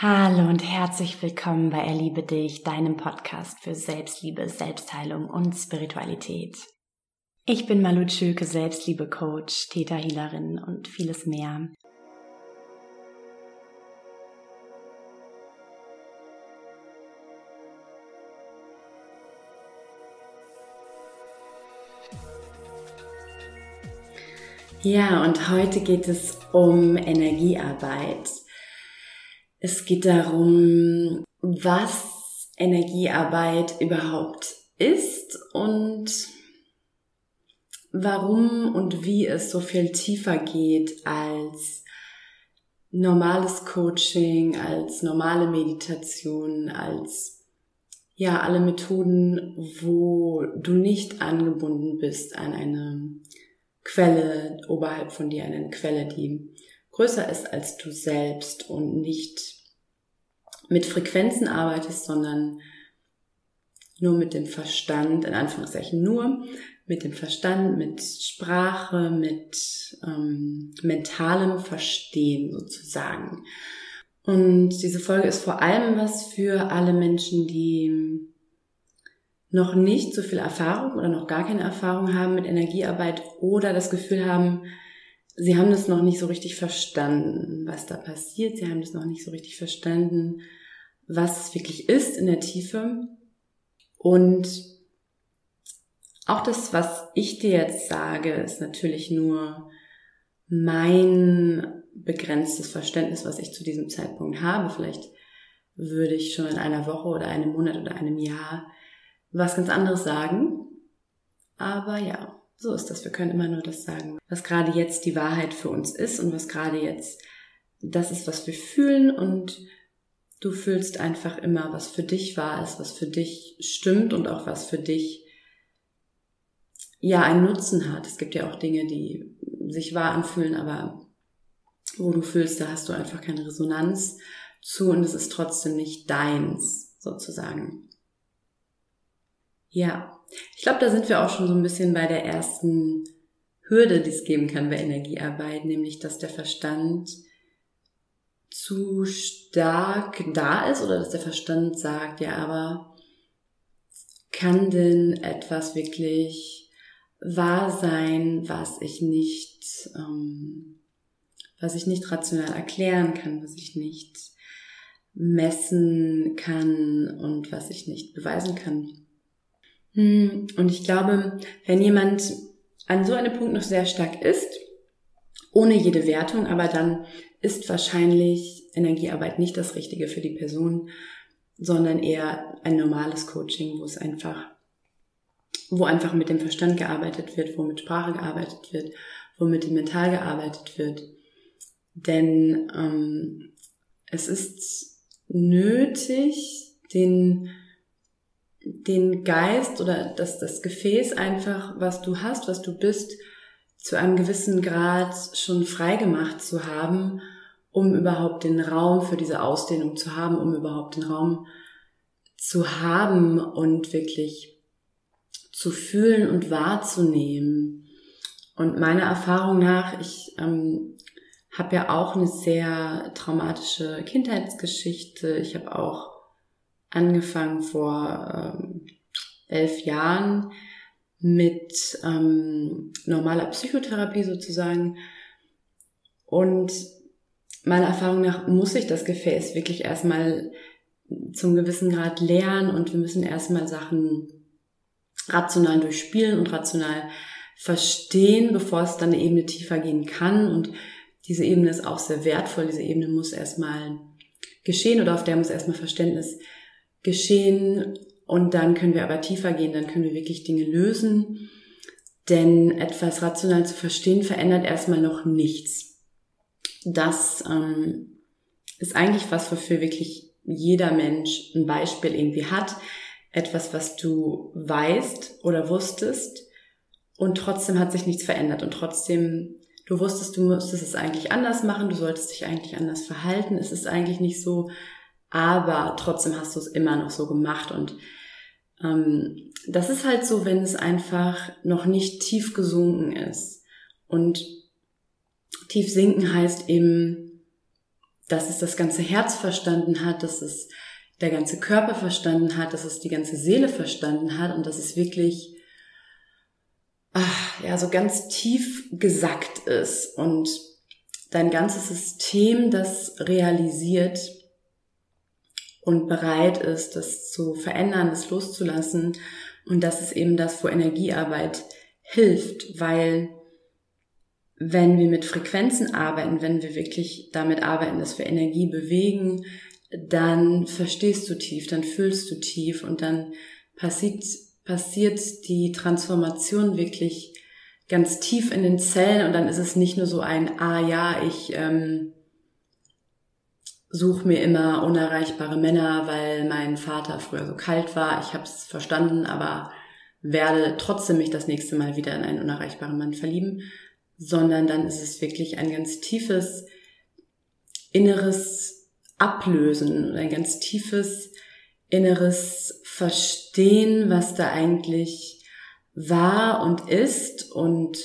Hallo und herzlich willkommen bei Erliebe dich, deinem Podcast für Selbstliebe, Selbstheilung und Spiritualität. Ich bin Malu Schülke, Selbstliebe-Coach, Täterhealerin und vieles mehr. Ja, und heute geht es um Energiearbeit. Es geht darum, was Energiearbeit überhaupt ist und warum und wie es so viel tiefer geht als normales Coaching, als normale Meditation, als ja, alle Methoden, wo du nicht angebunden bist an eine Quelle oberhalb von dir, an eine Quelle, die größer ist als du selbst und nicht mit Frequenzen arbeitest, sondern nur mit dem Verstand, in Anführungszeichen nur mit dem Verstand, mit Sprache, mit ähm, mentalem Verstehen sozusagen. Und diese Folge ist vor allem was für alle Menschen, die noch nicht so viel Erfahrung oder noch gar keine Erfahrung haben mit Energiearbeit oder das Gefühl haben, sie haben das noch nicht so richtig verstanden, was da passiert. Sie haben das noch nicht so richtig verstanden, was es wirklich ist in der Tiefe. Und auch das, was ich dir jetzt sage, ist natürlich nur mein begrenztes Verständnis, was ich zu diesem Zeitpunkt habe. Vielleicht würde ich schon in einer Woche oder einem Monat oder einem Jahr was ganz anderes sagen. Aber ja, so ist das. Wir können immer nur das sagen, was gerade jetzt die Wahrheit für uns ist und was gerade jetzt das ist, was wir fühlen und du fühlst einfach immer, was für dich wahr ist, was für dich stimmt und auch was für dich ja einen Nutzen hat. Es gibt ja auch Dinge, die sich wahr anfühlen, aber wo du fühlst, da hast du einfach keine Resonanz zu und es ist trotzdem nicht deins sozusagen. Ja, ich glaube, da sind wir auch schon so ein bisschen bei der ersten Hürde, die es geben kann bei Energiearbeit, nämlich dass der Verstand zu stark da ist oder dass der Verstand sagt, ja, aber kann denn etwas wirklich wahr sein, was ich nicht, ähm, was ich nicht rational erklären kann, was ich nicht messen kann und was ich nicht beweisen kann. Hm, und ich glaube, wenn jemand an so einem Punkt noch sehr stark ist, ohne jede Wertung, aber dann ist wahrscheinlich Energiearbeit nicht das Richtige für die Person, sondern eher ein normales Coaching, wo es einfach, wo einfach mit dem Verstand gearbeitet wird, wo mit Sprache gearbeitet wird, wo mit dem Mental gearbeitet wird. Denn ähm, es ist nötig, den den Geist oder das, das Gefäß einfach, was du hast, was du bist, zu einem gewissen Grad schon frei gemacht zu haben, um überhaupt den Raum für diese Ausdehnung zu haben, um überhaupt den Raum zu haben und wirklich zu fühlen und wahrzunehmen. Und meiner Erfahrung nach, ich ähm, habe ja auch eine sehr traumatische Kindheitsgeschichte. Ich habe auch angefangen vor ähm, elf Jahren mit ähm, normaler Psychotherapie sozusagen. Und meiner Erfahrung nach muss ich das Gefäß wirklich erstmal zum gewissen Grad lernen und wir müssen erstmal Sachen rational durchspielen und rational verstehen, bevor es dann eine Ebene tiefer gehen kann. Und diese Ebene ist auch sehr wertvoll. Diese Ebene muss erstmal geschehen oder auf der muss erstmal Verständnis geschehen und dann können wir aber tiefer gehen, dann können wir wirklich Dinge lösen. Denn etwas rational zu verstehen verändert erstmal noch nichts. Das ähm, ist eigentlich was, wofür wirklich jeder Mensch ein Beispiel irgendwie hat. Etwas, was du weißt oder wusstest und trotzdem hat sich nichts verändert und trotzdem du wusstest, du müsstest es eigentlich anders machen, du solltest dich eigentlich anders verhalten. Es ist eigentlich nicht so, aber trotzdem hast du es immer noch so gemacht und ähm, das ist halt so, wenn es einfach noch nicht tief gesunken ist. Und tief sinken heißt eben, dass es das ganze Herz verstanden hat, dass es der ganze Körper verstanden hat, dass es die ganze Seele verstanden hat und dass es wirklich ach, ja so ganz tief gesackt ist und dein ganzes System das realisiert und bereit ist, das zu verändern, das loszulassen. Und das ist eben das, wo Energiearbeit hilft, weil wenn wir mit Frequenzen arbeiten, wenn wir wirklich damit arbeiten, dass wir Energie bewegen, dann verstehst du tief, dann fühlst du tief und dann passiert, passiert die Transformation wirklich ganz tief in den Zellen und dann ist es nicht nur so ein, ah ja, ich ähm, suche mir immer unerreichbare Männer, weil mein Vater früher so kalt war. Ich habe es verstanden, aber werde trotzdem mich das nächste Mal wieder in einen unerreichbaren Mann verlieben, sondern dann ist es wirklich ein ganz tiefes inneres Ablösen und ein ganz tiefes inneres Verstehen, was da eigentlich war und ist und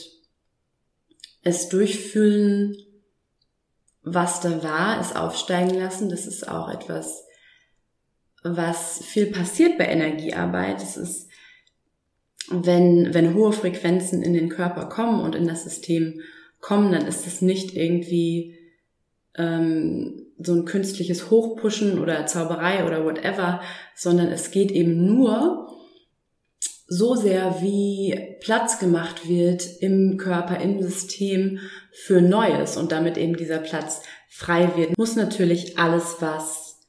es durchfühlen, was da war, es aufsteigen lassen. Das ist auch etwas, was viel passiert bei Energiearbeit. Es ist, wenn, wenn hohe Frequenzen in den Körper kommen und in das System kommen, dann ist es nicht irgendwie ähm, so ein künstliches Hochpushen oder Zauberei oder whatever, sondern es geht eben nur so sehr, wie Platz gemacht wird im Körper, im System für Neues und damit eben dieser Platz frei wird, muss natürlich alles, was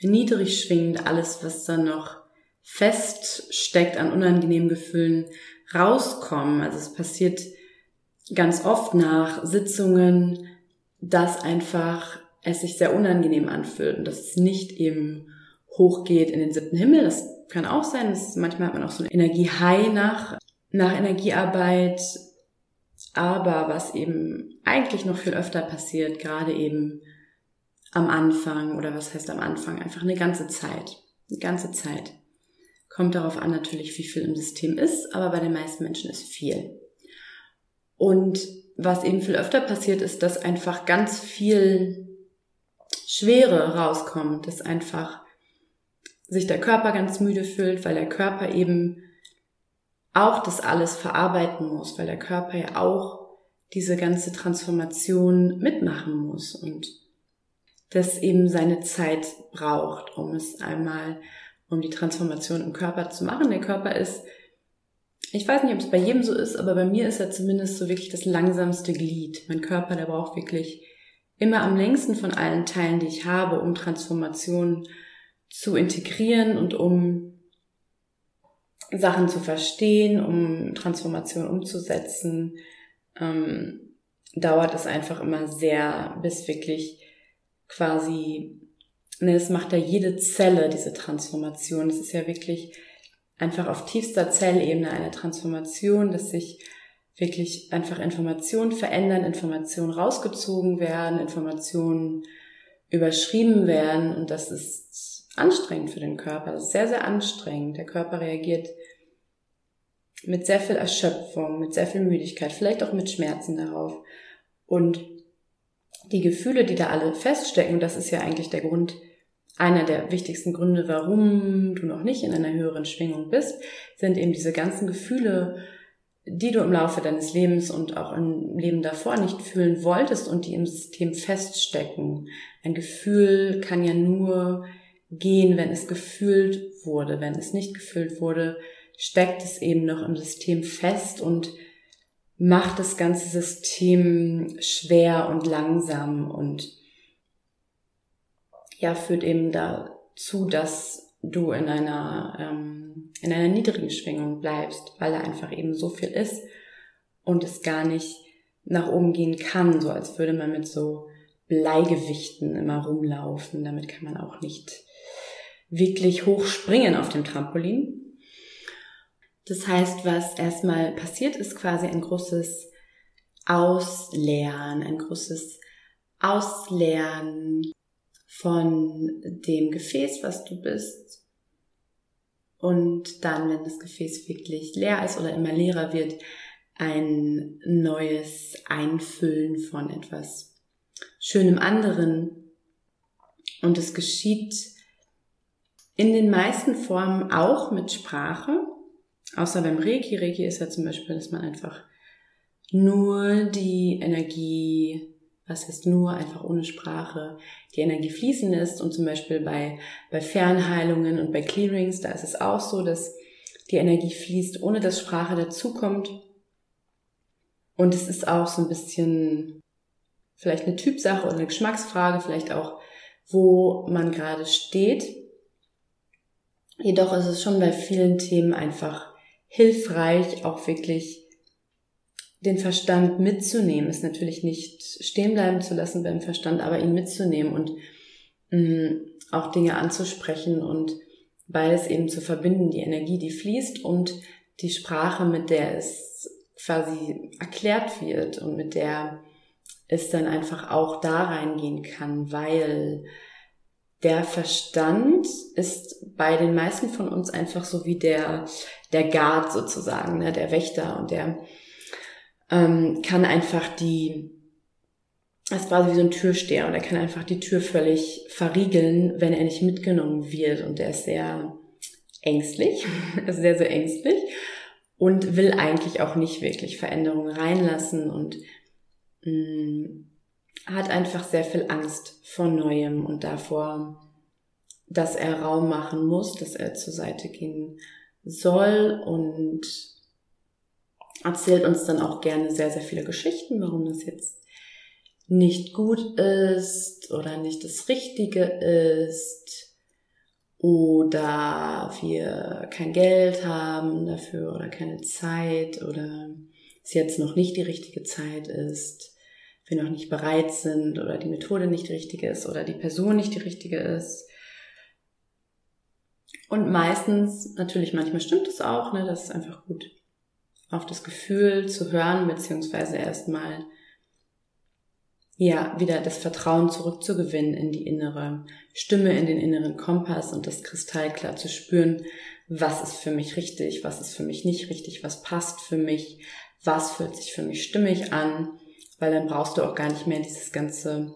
niedrig schwingt, alles, was dann noch feststeckt an unangenehmen Gefühlen, rauskommen. Also es passiert ganz oft nach Sitzungen, dass einfach es sich sehr unangenehm anfühlt und dass es nicht eben hochgeht in den siebten Himmel. Das kann auch sein. Das manchmal hat man auch so eine Energie-High nach, nach Energiearbeit. Aber was eben eigentlich noch viel öfter passiert, gerade eben am Anfang oder was heißt am Anfang, einfach eine ganze Zeit. Eine ganze Zeit. Kommt darauf an natürlich, wie viel im System ist, aber bei den meisten Menschen ist viel. Und was eben viel öfter passiert, ist, dass einfach ganz viel Schwere rauskommt, dass einfach sich der Körper ganz müde fühlt, weil der Körper eben auch das alles verarbeiten muss, weil der Körper ja auch diese ganze Transformation mitmachen muss und das eben seine Zeit braucht, um es einmal, um die Transformation im Körper zu machen. Der Körper ist, ich weiß nicht, ob es bei jedem so ist, aber bei mir ist er zumindest so wirklich das langsamste Glied. Mein Körper, der braucht wirklich immer am längsten von allen Teilen, die ich habe, um Transformation zu integrieren und um Sachen zu verstehen, um Transformation umzusetzen, ähm, dauert es einfach immer sehr, bis wirklich quasi, ne, es macht ja jede Zelle diese Transformation. Es ist ja wirklich einfach auf tiefster Zellebene eine Transformation, dass sich wirklich einfach Informationen verändern, Informationen rausgezogen werden, Informationen überschrieben werden und das ist anstrengend für den Körper. Das ist sehr, sehr anstrengend. Der Körper reagiert mit sehr viel Erschöpfung, mit sehr viel Müdigkeit, vielleicht auch mit Schmerzen darauf. Und die Gefühle, die da alle feststecken, das ist ja eigentlich der Grund, einer der wichtigsten Gründe, warum du noch nicht in einer höheren Schwingung bist, sind eben diese ganzen Gefühle, die du im Laufe deines Lebens und auch im Leben davor nicht fühlen wolltest und die im System feststecken. Ein Gefühl kann ja nur gehen, wenn es gefühlt wurde. Wenn es nicht gefühlt wurde, steckt es eben noch im System fest und macht das ganze System schwer und langsam und ja, führt eben dazu, dass du in einer, ähm, in einer niedrigen Schwingung bleibst, weil da einfach eben so viel ist und es gar nicht nach oben gehen kann, so als würde man mit so Bleigewichten immer rumlaufen. Damit kann man auch nicht wirklich hoch springen auf dem Trampolin. Das heißt, was erstmal passiert, ist quasi ein großes Ausleeren, ein großes Ausleeren von dem Gefäß, was du bist. Und dann, wenn das Gefäß wirklich leer ist oder immer leerer wird, ein neues Einfüllen von etwas Schönem anderen, Und es geschieht in den meisten Formen auch mit Sprache, außer beim Reiki. Reiki ist ja zum Beispiel, dass man einfach nur die Energie, was heißt nur, einfach ohne Sprache, die Energie fließen lässt. Und zum Beispiel bei, bei Fernheilungen und bei Clearings, da ist es auch so, dass die Energie fließt, ohne dass Sprache dazukommt. Und es ist auch so ein bisschen vielleicht eine Typsache oder eine Geschmacksfrage, vielleicht auch, wo man gerade steht. Jedoch ist es schon bei vielen Themen einfach hilfreich, auch wirklich den Verstand mitzunehmen. Ist natürlich nicht stehen bleiben zu lassen beim Verstand, aber ihn mitzunehmen und mh, mm, auch Dinge anzusprechen und beides eben zu verbinden, die Energie, die fließt und die Sprache, mit der es quasi erklärt wird und mit der es dann einfach auch da reingehen kann, weil der Verstand ist bei den meisten von uns einfach so wie der, der Guard sozusagen, ne, der Wächter und der ähm, kann einfach die, das war wie so ein Türsteher und er kann einfach die Tür völlig verriegeln, wenn er nicht mitgenommen wird und der ist sehr ängstlich, sehr, sehr ängstlich und will eigentlich auch nicht wirklich Veränderungen reinlassen und mh, mm, hat einfach sehr viel Angst vor Neuem und davor, dass er Raum machen muss, dass er zur Seite gehen soll und erzählt uns dann auch gerne sehr, sehr viele Geschichten, warum das jetzt nicht gut ist oder nicht das Richtige ist oder wir kein Geld haben dafür oder keine Zeit oder es jetzt noch nicht die richtige Zeit ist wir noch nicht bereit sind oder die Methode nicht die ist oder die Person nicht die richtige ist. Und meistens, natürlich manchmal stimmt es auch, ne, das ist einfach gut, auf das Gefühl zu hören, beziehungsweise erstmal ja, wieder das Vertrauen zurückzugewinnen in die innere Stimme, in den inneren Kompass und das kristallklar zu spüren, was ist für mich richtig, was ist für mich nicht richtig, was passt für mich, was fühlt sich für mich stimmig an weil dann brauchst du auch gar nicht mehr dieses ganze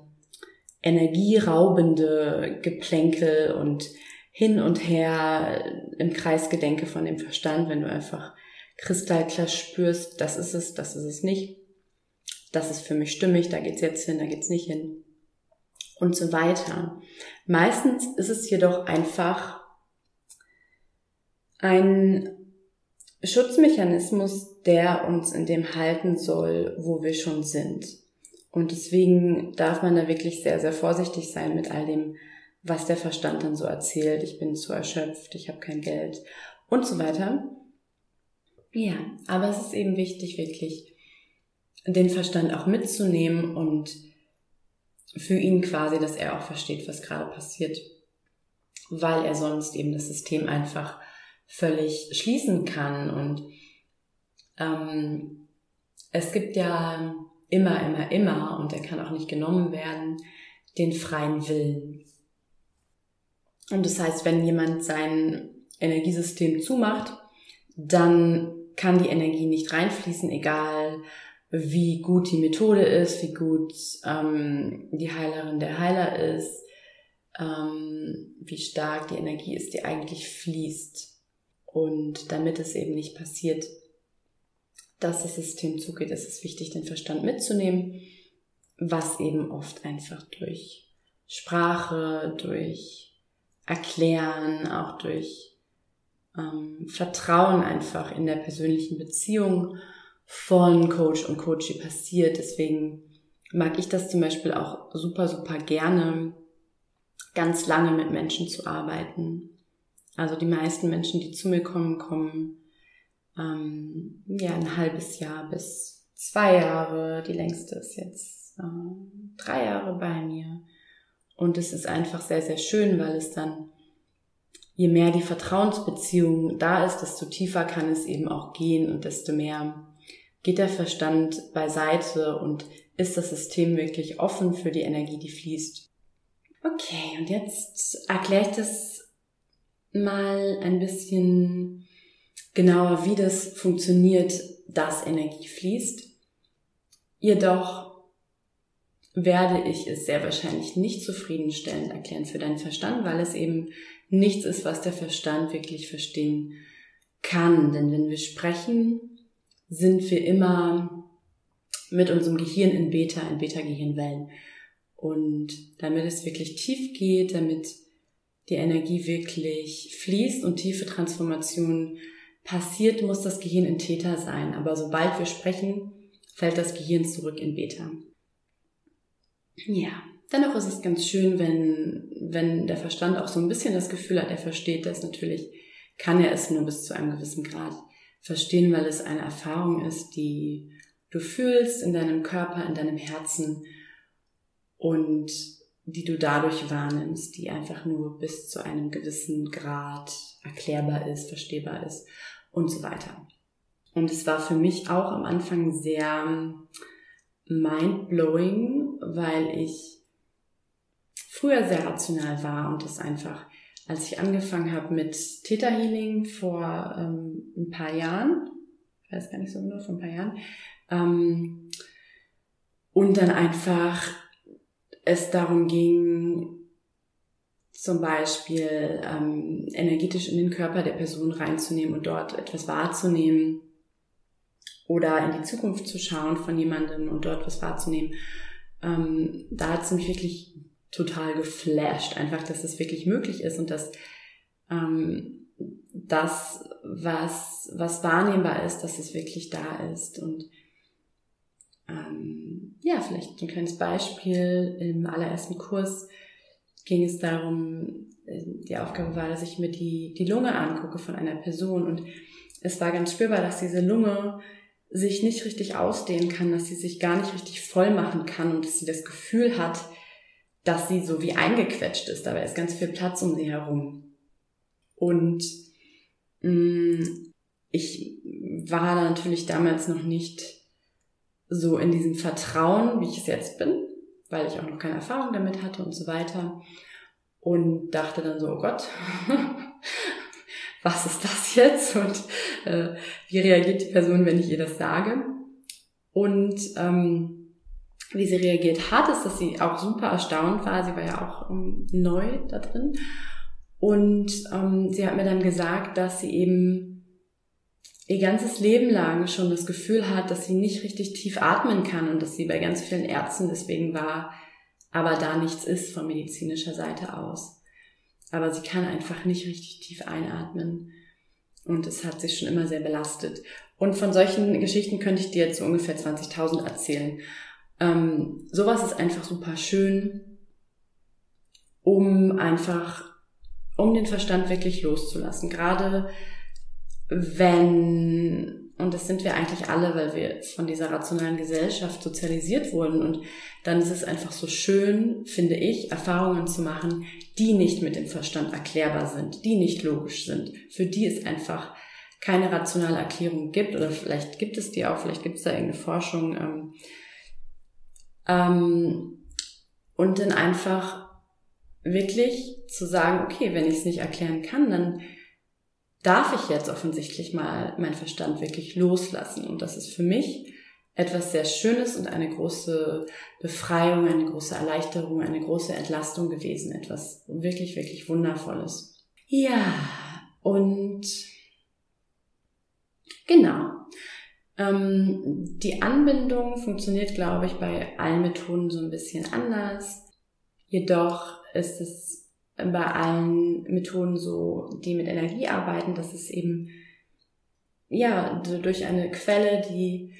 energieraubende Geplänkel und hin und her im Kreisgedenke von dem Verstand, wenn du einfach kristallklar spürst, das ist es, das ist es nicht, das ist für mich stimmig, da geht's jetzt hin, da geht's nicht hin und so weiter. Meistens ist es jedoch einfach ein Schutzmechanismus, der uns in dem halten soll, wo wir schon sind. Und deswegen darf man da wirklich sehr, sehr vorsichtig sein mit all dem, was der Verstand dann so erzählt. Ich bin zu erschöpft, ich habe kein Geld und so weiter. Ja, aber es ist eben wichtig, wirklich den Verstand auch mitzunehmen und für ihn quasi, dass er auch versteht, was gerade passiert, weil er sonst eben das System einfach völlig schließen kann. Und ähm, es gibt ja immer, immer, immer, und der kann auch nicht genommen werden, den freien Willen. Und das heißt, wenn jemand sein Energiesystem zumacht, dann kann die Energie nicht reinfließen, egal wie gut die Methode ist, wie gut ähm, die Heilerin der Heiler ist, ähm, wie stark die Energie ist, die eigentlich fließt. Und damit es eben nicht passiert, dass das System zugeht, ist es wichtig, den Verstand mitzunehmen, was eben oft einfach durch Sprache, durch Erklären, auch durch ähm, Vertrauen einfach in der persönlichen Beziehung von Coach und Coachie passiert. Deswegen mag ich das zum Beispiel auch super, super gerne, ganz lange mit Menschen zu arbeiten, also die meisten Menschen, die zu mir kommen, kommen ähm, ja ein halbes Jahr bis zwei Jahre. Die längste ist jetzt äh, drei Jahre bei mir. Und es ist einfach sehr, sehr schön, weil es dann, je mehr die Vertrauensbeziehung da ist, desto tiefer kann es eben auch gehen und desto mehr geht der Verstand beiseite und ist das System wirklich offen für die Energie, die fließt. Okay, und jetzt erkläre ich das mal ein bisschen genauer, wie das funktioniert, dass Energie fließt. Jedoch werde ich es sehr wahrscheinlich nicht zufriedenstellend erklären für deinen Verstand, weil es eben nichts ist, was der Verstand wirklich verstehen kann. Denn wenn wir sprechen, sind wir immer mit unserem Gehirn in Beta, in Beta-Gehirnwellen. Und damit es wirklich tief geht, damit die Energie wirklich fließt und tiefe Transformation passiert, muss das Gehirn in Theta sein. Aber sobald wir sprechen, fällt das Gehirn zurück in Beta. Ja, dennoch ist es ganz schön, wenn, wenn der Verstand auch so ein bisschen das Gefühl hat, er versteht das natürlich, kann er es nur bis zu einem gewissen Grad verstehen, weil es eine Erfahrung ist, die du fühlst in deinem Körper, in deinem Herzen und die du dadurch wahrnimmst, die einfach nur bis zu einem gewissen Grad erklärbar ist, verstehbar ist und so weiter. Und es war für mich auch am Anfang sehr mind-blowing, weil ich früher sehr rational war und das einfach, als ich angefangen habe mit Theta Healing vor ähm, ein paar Jahren, ich weiß gar nicht so genau, vor ein paar Jahren, ähm, und dann einfach es darum ging, zum Beispiel ähm, energetisch in den Körper der Person reinzunehmen und dort etwas wahrzunehmen oder in die Zukunft zu schauen von jemandem und dort was wahrzunehmen. Ähm, da hat es mich wirklich total geflasht, einfach, dass es wirklich möglich ist und dass ähm, das, was, was wahrnehmbar ist, dass es wirklich da ist. Und ähm, ja, vielleicht ein kleines Beispiel. Im allerersten Kurs ging es darum, äh, die Aufgabe war, dass ich mir die, die Lunge angucke von einer Person und es war ganz spürbar, dass diese Lunge sich nicht richtig ausdehnen kann, dass sie sich gar nicht richtig voll machen kann und dass sie das Gefühl hat, dass sie so wie eingequetscht ist. Dabei ist ganz viel Platz um sie herum. Und mh, mm, ich war natürlich damals noch nicht so in diesem Vertrauen, wie ich es jetzt bin, weil ich auch noch keine Erfahrung damit hatte und so weiter. Und dachte dann so, oh Gott, was ist das jetzt? Und äh, wie reagiert die Person, wenn ich ihr das sage? Und ähm, wie sie reagiert hat, ist, dass sie auch super erstaunt war. Sie war ja auch ähm, neu da drin. Und ähm, sie hat mir dann gesagt, dass sie eben ihr ganzes Leben lang schon das Gefühl hat, dass sie nicht richtig tief atmen kann und dass sie bei ganz vielen Ärzten deswegen war, aber da nichts ist von medizinischer Seite aus. Aber sie kann einfach nicht richtig tief einatmen und es hat sich schon immer sehr belastet. Und von solchen Geschichten könnte ich dir jetzt so ungefähr 20.000 erzählen. Ähm, sowas ist einfach super schön, um einfach, um den Verstand wirklich loszulassen. Gerade wenn, und das sind wir eigentlich alle, weil wir von dieser rationalen Gesellschaft sozialisiert wurden und dann ist es einfach so schön, finde ich, Erfahrungen zu machen, die nicht mit dem Verstand erklärbar sind, die nicht logisch sind, für die es einfach keine rationale Erklärung gibt oder vielleicht gibt es die auch, vielleicht gibt es da irgendeine Forschung. Ähm, ähm, und dann einfach wirklich zu sagen, okay, wenn ich es nicht erklären kann, dann darf ich jetzt offensichtlich mal meinen Verstand wirklich loslassen. Und das ist für mich etwas sehr Schönes und eine große Befreiung, eine große Erleichterung, eine große Entlastung gewesen. Etwas wirklich, wirklich Wundervolles. Ja, und genau. Ähm, die Anbindung funktioniert, glaube ich, bei allen Methoden so ein bisschen anders. Jedoch ist es bei allen Methoden so, die mit Energie arbeiten, dass es eben, ja, durch eine Quelle, die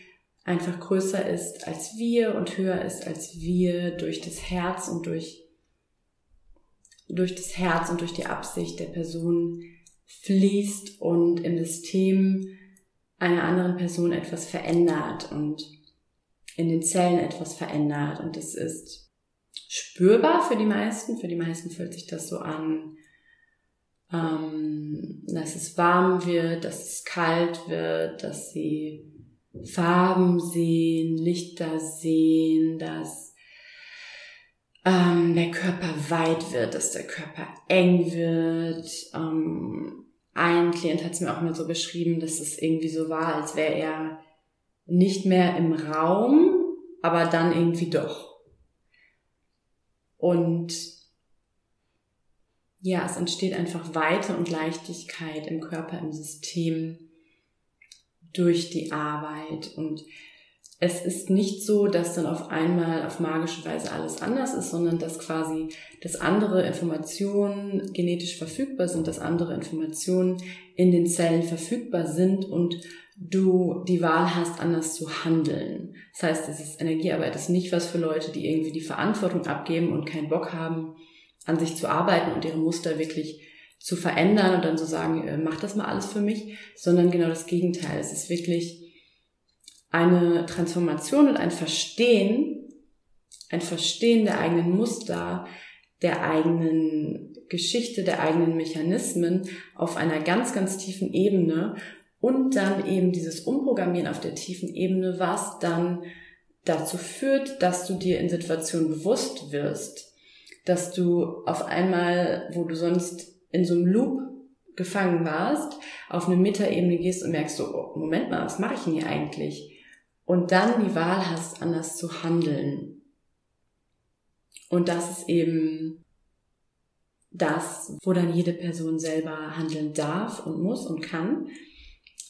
einfach größer ist als wir und höher ist als wir, durch das Herz und durch, durch das Herz und durch die Absicht der Person fließt und im System einer anderen Person etwas verändert und in den Zellen etwas verändert. Und das ist spürbar für die meisten. Für die meisten fühlt sich das so an, ähm, dass es warm wird, dass es kalt wird, dass sie Farben sehen, Lichter sehen, dass ähm, der Körper weit wird, dass der Körper eng wird. Ähm, ein Klient hat es mir auch mal so beschrieben, dass es irgendwie so war, als wäre er nicht mehr im Raum, aber dann irgendwie doch. Und ja, es entsteht einfach Weite und Leichtigkeit im Körper, im System durch die Arbeit. Und es ist nicht so, dass dann auf einmal auf magische Weise alles anders ist, sondern dass quasi, dass andere Informationen genetisch verfügbar sind, dass andere Informationen in den Zellen verfügbar sind und du die Wahl hast, anders zu handeln. Das heißt, es ist Energiearbeit ist nicht was für Leute, die irgendwie die Verantwortung abgeben und keinen Bock haben, an sich zu arbeiten und ihre Muster wirklich zu verändern und dann zu so sagen, äh, mach das mal alles für mich, sondern genau das Gegenteil. Es ist wirklich eine Transformation und ein Verstehen, ein Verstehen der eigenen Muster, der eigenen Geschichte, der eigenen Mechanismen auf einer ganz, ganz tiefen Ebene und dann eben dieses Umprogrammieren auf der tiefen Ebene, was dann dazu führt, dass du dir in Situationen bewusst wirst, dass du auf einmal, wo du sonst in so einem Loop gefangen warst, auf eine Metaebene gehst und merkst so, oh, Moment mal, was mache ich denn hier eigentlich? Und dann die Wahl hast, anders zu handeln. Und das ist eben das, wo dann jede Person selber handeln darf und muss und kann,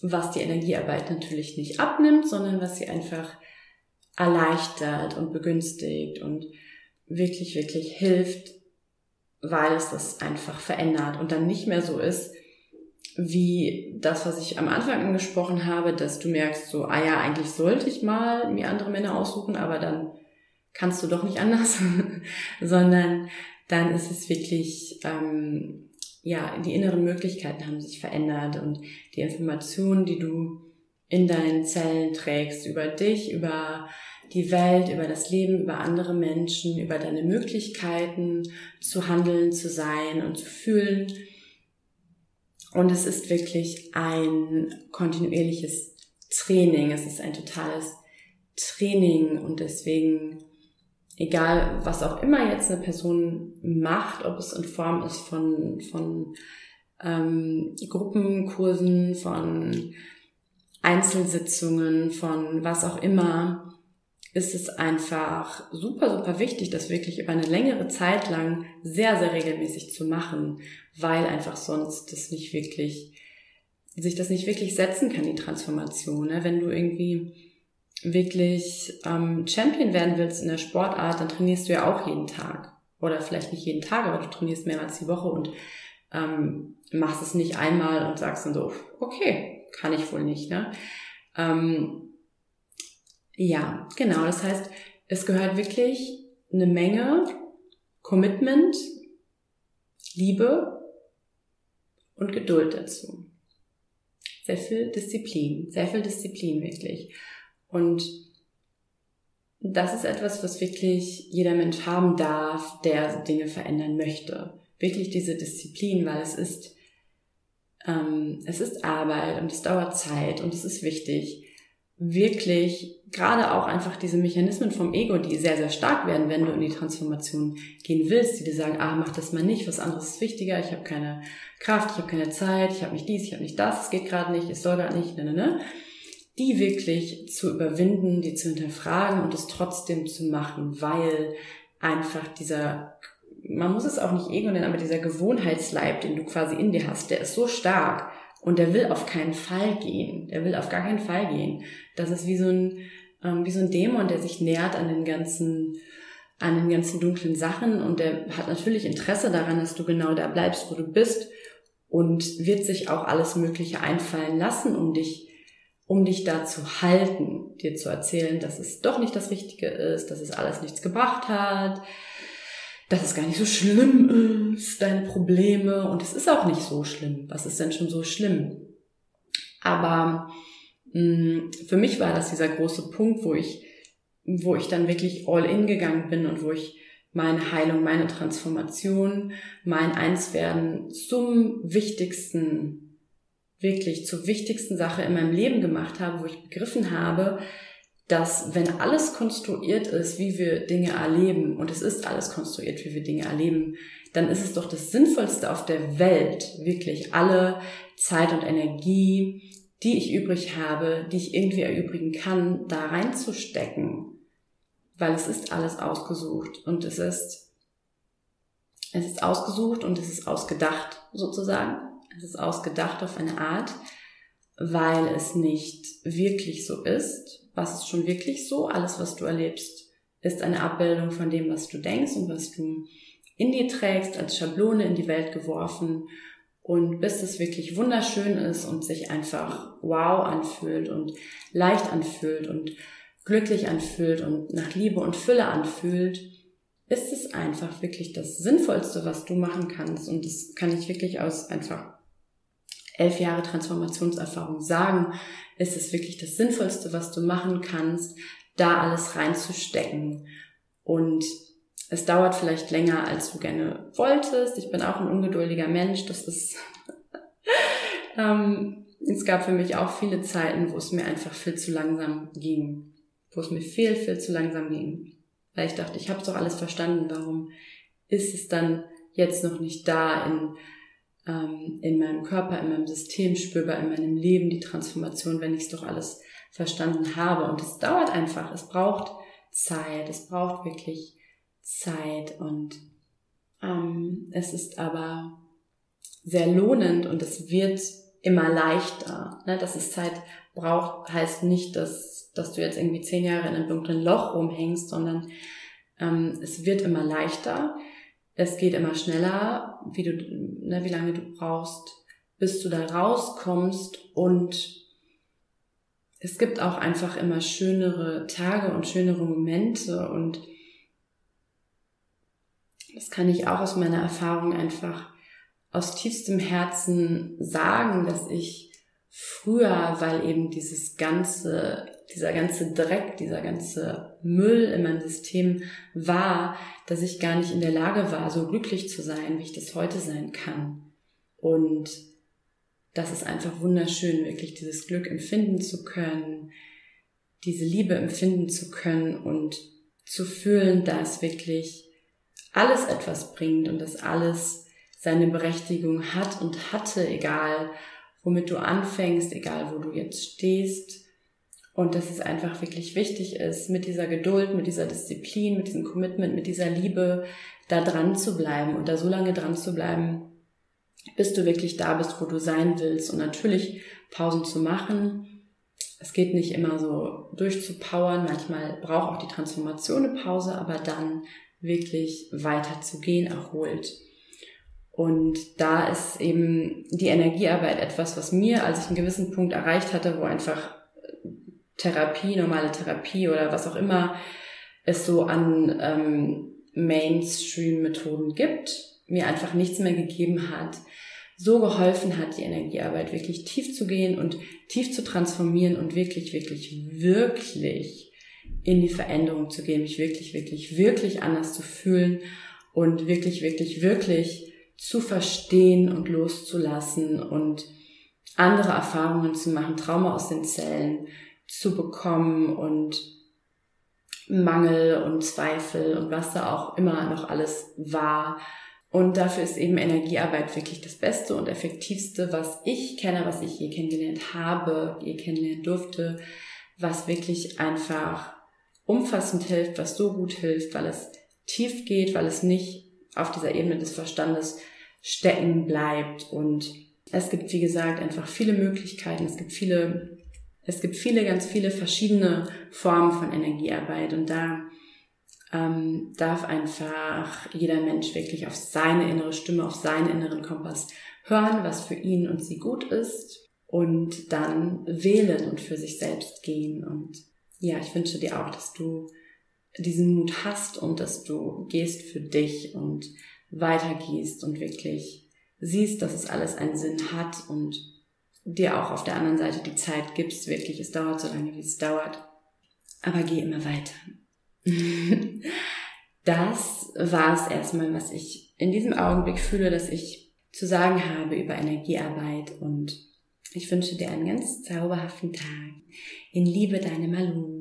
was die Energiearbeit natürlich nicht abnimmt, sondern was sie einfach erleichtert und begünstigt und wirklich, wirklich hilft, weil es das einfach verändert und dann nicht mehr so ist, wie das, was ich am Anfang angesprochen habe, dass du merkst, so, ah ja, eigentlich sollte ich mal mir andere Männer aussuchen, aber dann kannst du doch nicht anders, sondern dann ist es wirklich, ähm, ja, die inneren Möglichkeiten haben sich verändert und die Informationen, die du in deinen Zellen trägst über dich, über die Welt, über das Leben, über andere Menschen, über deine Möglichkeiten zu handeln, zu sein und zu fühlen. Und es ist wirklich ein kontinuierliches Training. Es ist ein totales Training und deswegen, egal was auch immer jetzt eine Person macht, ob es in Form ist von, von ähm, Gruppenkursen, von Einzelsitzungen, von was auch immer, ist es einfach super, super wichtig, das wirklich über eine längere Zeit lang sehr, sehr regelmäßig zu machen, weil einfach sonst das nicht wirklich, sich das nicht wirklich setzen kann, die Transformation. Ne? Wenn du irgendwie wirklich ähm, Champion werden willst in der Sportart, dann trainierst du ja auch jeden Tag. Oder vielleicht nicht jeden Tag, aber du trainierst mehrmals die Woche und ähm, machst es nicht einmal und sagst dann so, okay, kann ich wohl nicht. Ne? Ähm, ja, genau. Das heißt, es gehört wirklich eine Menge Commitment, Liebe und Geduld dazu. Sehr viel Disziplin, sehr viel Disziplin wirklich. Und das ist etwas, was wirklich jeder Mensch haben darf, der Dinge verändern möchte. Wirklich diese Disziplin, weil es ist, ähm, es ist Arbeit und es dauert Zeit und es ist wichtig wirklich gerade auch einfach diese Mechanismen vom Ego, die sehr, sehr stark werden, wenn du in die Transformation gehen willst, die dir sagen, ah, mach das mal nicht, was anderes ist wichtiger, ich habe keine Kraft, ich habe keine Zeit, ich habe nicht dies, ich habe nicht das, es geht gerade nicht, es soll gerade nicht, ne, ne, ne, die wirklich zu überwinden, die zu hinterfragen und es trotzdem zu machen, weil einfach dieser, man muss es auch nicht Ego nennen, aber dieser Gewohnheitsleib, den du quasi in dir hast, der ist so stark, und der will auf keinen Fall gehen. Der will auf gar keinen Fall gehen. Das ist wie so ein, ähm, wie so ein Dämon, der sich nähert an den ganzen, an den ganzen dunklen Sachen und der hat natürlich Interesse daran, dass du genau da bleibst, wo du bist und wird sich auch alles Mögliche einfallen lassen, um dich, um dich da zu halten, dir zu erzählen, dass es doch nicht das Richtige ist, dass es alles nichts gebracht hat, dass es gar nicht so schlimm ist, deine Probleme. Und es ist auch nicht so schlimm. Was ist denn schon so schlimm? Aber mh, mm, für mich war das dieser große Punkt, wo ich, wo ich dann wirklich all in gegangen bin und wo ich meine Heilung, meine Transformation, mein Einswerden zum wichtigsten, wirklich zur wichtigsten Sache in meinem Leben gemacht habe, wo ich begriffen habe, dass wenn alles konstruiert ist, wie wir Dinge erleben, und es ist alles konstruiert, wie wir Dinge erleben, dann ist es doch das Sinnvollste auf der Welt, wirklich alle Zeit und Energie, die ich übrig habe, die ich irgendwie erübrigen kann, da reinzustecken. Weil es ist alles ausgesucht und es ist es ist ausgesucht und es ist ausgedacht sozusagen. Es ist ausgedacht auf eine Art, weil es nicht wirklich so ist. Was ist schon wirklich so? Alles, was du erlebst, ist eine Abbildung von dem, was du denkst und was du in dir trägst, als Schablone in die Welt geworfen. Und bis es wirklich wunderschön ist und sich einfach wow anfühlt und leicht anfühlt und glücklich anfühlt und nach Liebe und Fülle anfühlt, ist es einfach wirklich das Sinnvollste, was du machen kannst. Und das kann ich wirklich aus einfach elf Jahre Transformationserfahrung sagen, ist es wirklich das Sinnvollste, was du machen kannst, da alles reinzustecken. Und es dauert vielleicht länger, als du gerne wolltest. Ich bin auch ein ungeduldiger Mensch. Das ist, ähm, es gab für mich auch viele Zeiten, wo es mir einfach viel zu langsam ging. Wo es mir viel, viel zu langsam ging. Weil ich dachte, ich habe doch alles verstanden. Warum ist es dann jetzt noch nicht da in ähm, in meinem Körper, in meinem System spürbar, in meinem Leben, die Transformation, wenn ich es doch alles verstanden habe. Und es dauert einfach, es braucht Zeit, es braucht wirklich Zeit und ähm, es ist aber sehr lohnend und es wird immer leichter. Ne? Dass es Zeit braucht, heißt nicht, dass, dass du jetzt irgendwie zehn Jahre in einem dunklen Loch rumhängst, sondern ähm, es wird immer leichter es geht immer schneller, wie du, ne, wie lange du brauchst, bis du da rauskommst. Und es gibt auch einfach immer schönere Tage und schönere Momente. Und das kann ich auch aus meiner Erfahrung einfach aus tiefstem Herzen sagen, dass ich früher, weil eben dieses ganze dieser ganze Dreck, dieser ganze Müll in meinem System war, dass ich gar nicht in der Lage war, so glücklich zu sein, wie ich das heute sein kann. Und das ist einfach wunderschön, wirklich dieses Glück empfinden zu können, diese Liebe empfinden zu können und zu fühlen, dass wirklich alles etwas bringt und dass alles seine Berechtigung hat und hatte, egal womit du anfängst, egal wo du jetzt stehst und dass es einfach wirklich wichtig ist, mit dieser Geduld, mit dieser Disziplin, mit diesem Commitment, mit dieser Liebe da dran zu bleiben und da so lange dran zu bleiben, bis du wirklich da bist, wo du sein willst. Und natürlich Pausen zu machen. Es geht nicht immer so durchzupowern. Manchmal braucht auch die Transformation eine Pause, aber dann wirklich weiter zu gehen, erholt. Und da ist eben die Energiearbeit etwas, was mir, als ich einen gewissen Punkt erreicht hatte, wo einfach Therapie, normale Therapie oder was auch immer es so an ähm, Mainstream-Methoden gibt, mir einfach nichts mehr gegeben hat, so geholfen hat, die Energiearbeit wirklich tief zu gehen und tief zu transformieren und wirklich, wirklich, wirklich in die Veränderung zu gehen, mich wirklich, wirklich, wirklich anders zu fühlen und wirklich, wirklich, wirklich zu verstehen und loszulassen und andere Erfahrungen zu machen, Trauma aus den Zellen, zu bekommen und Mangel und Zweifel und was da auch immer noch alles war. Und dafür ist eben Energiearbeit wirklich das Beste und Effektivste, was ich kenne, was ich je kennengelernt habe, je kennenlernen durfte, was wirklich einfach umfassend hilft, was so gut hilft, weil es tief geht, weil es nicht auf dieser Ebene des Verstandes stecken bleibt. Und es gibt, wie gesagt, einfach viele Möglichkeiten, es gibt viele es gibt viele, ganz viele verschiedene Formen von Energiearbeit und da ähm, darf einfach jeder Mensch wirklich auf seine innere Stimme, auf seinen inneren Kompass hören, was für ihn und sie gut ist und dann wählen und für sich selbst gehen. Und ja, ich wünsche dir auch, dass du diesen Mut hast und dass du gehst für dich und weitergehst und wirklich siehst, dass es alles einen Sinn hat und dir auch auf der anderen Seite die Zeit gibst, wirklich, es dauert so lange, wie es dauert. Aber geh immer weiter. das war es erstmal, was ich in diesem Augenblick fühle, dass ich zu sagen habe über Energiearbeit und ich wünsche dir einen ganz zauberhaften Tag. In Liebe, deine Malu.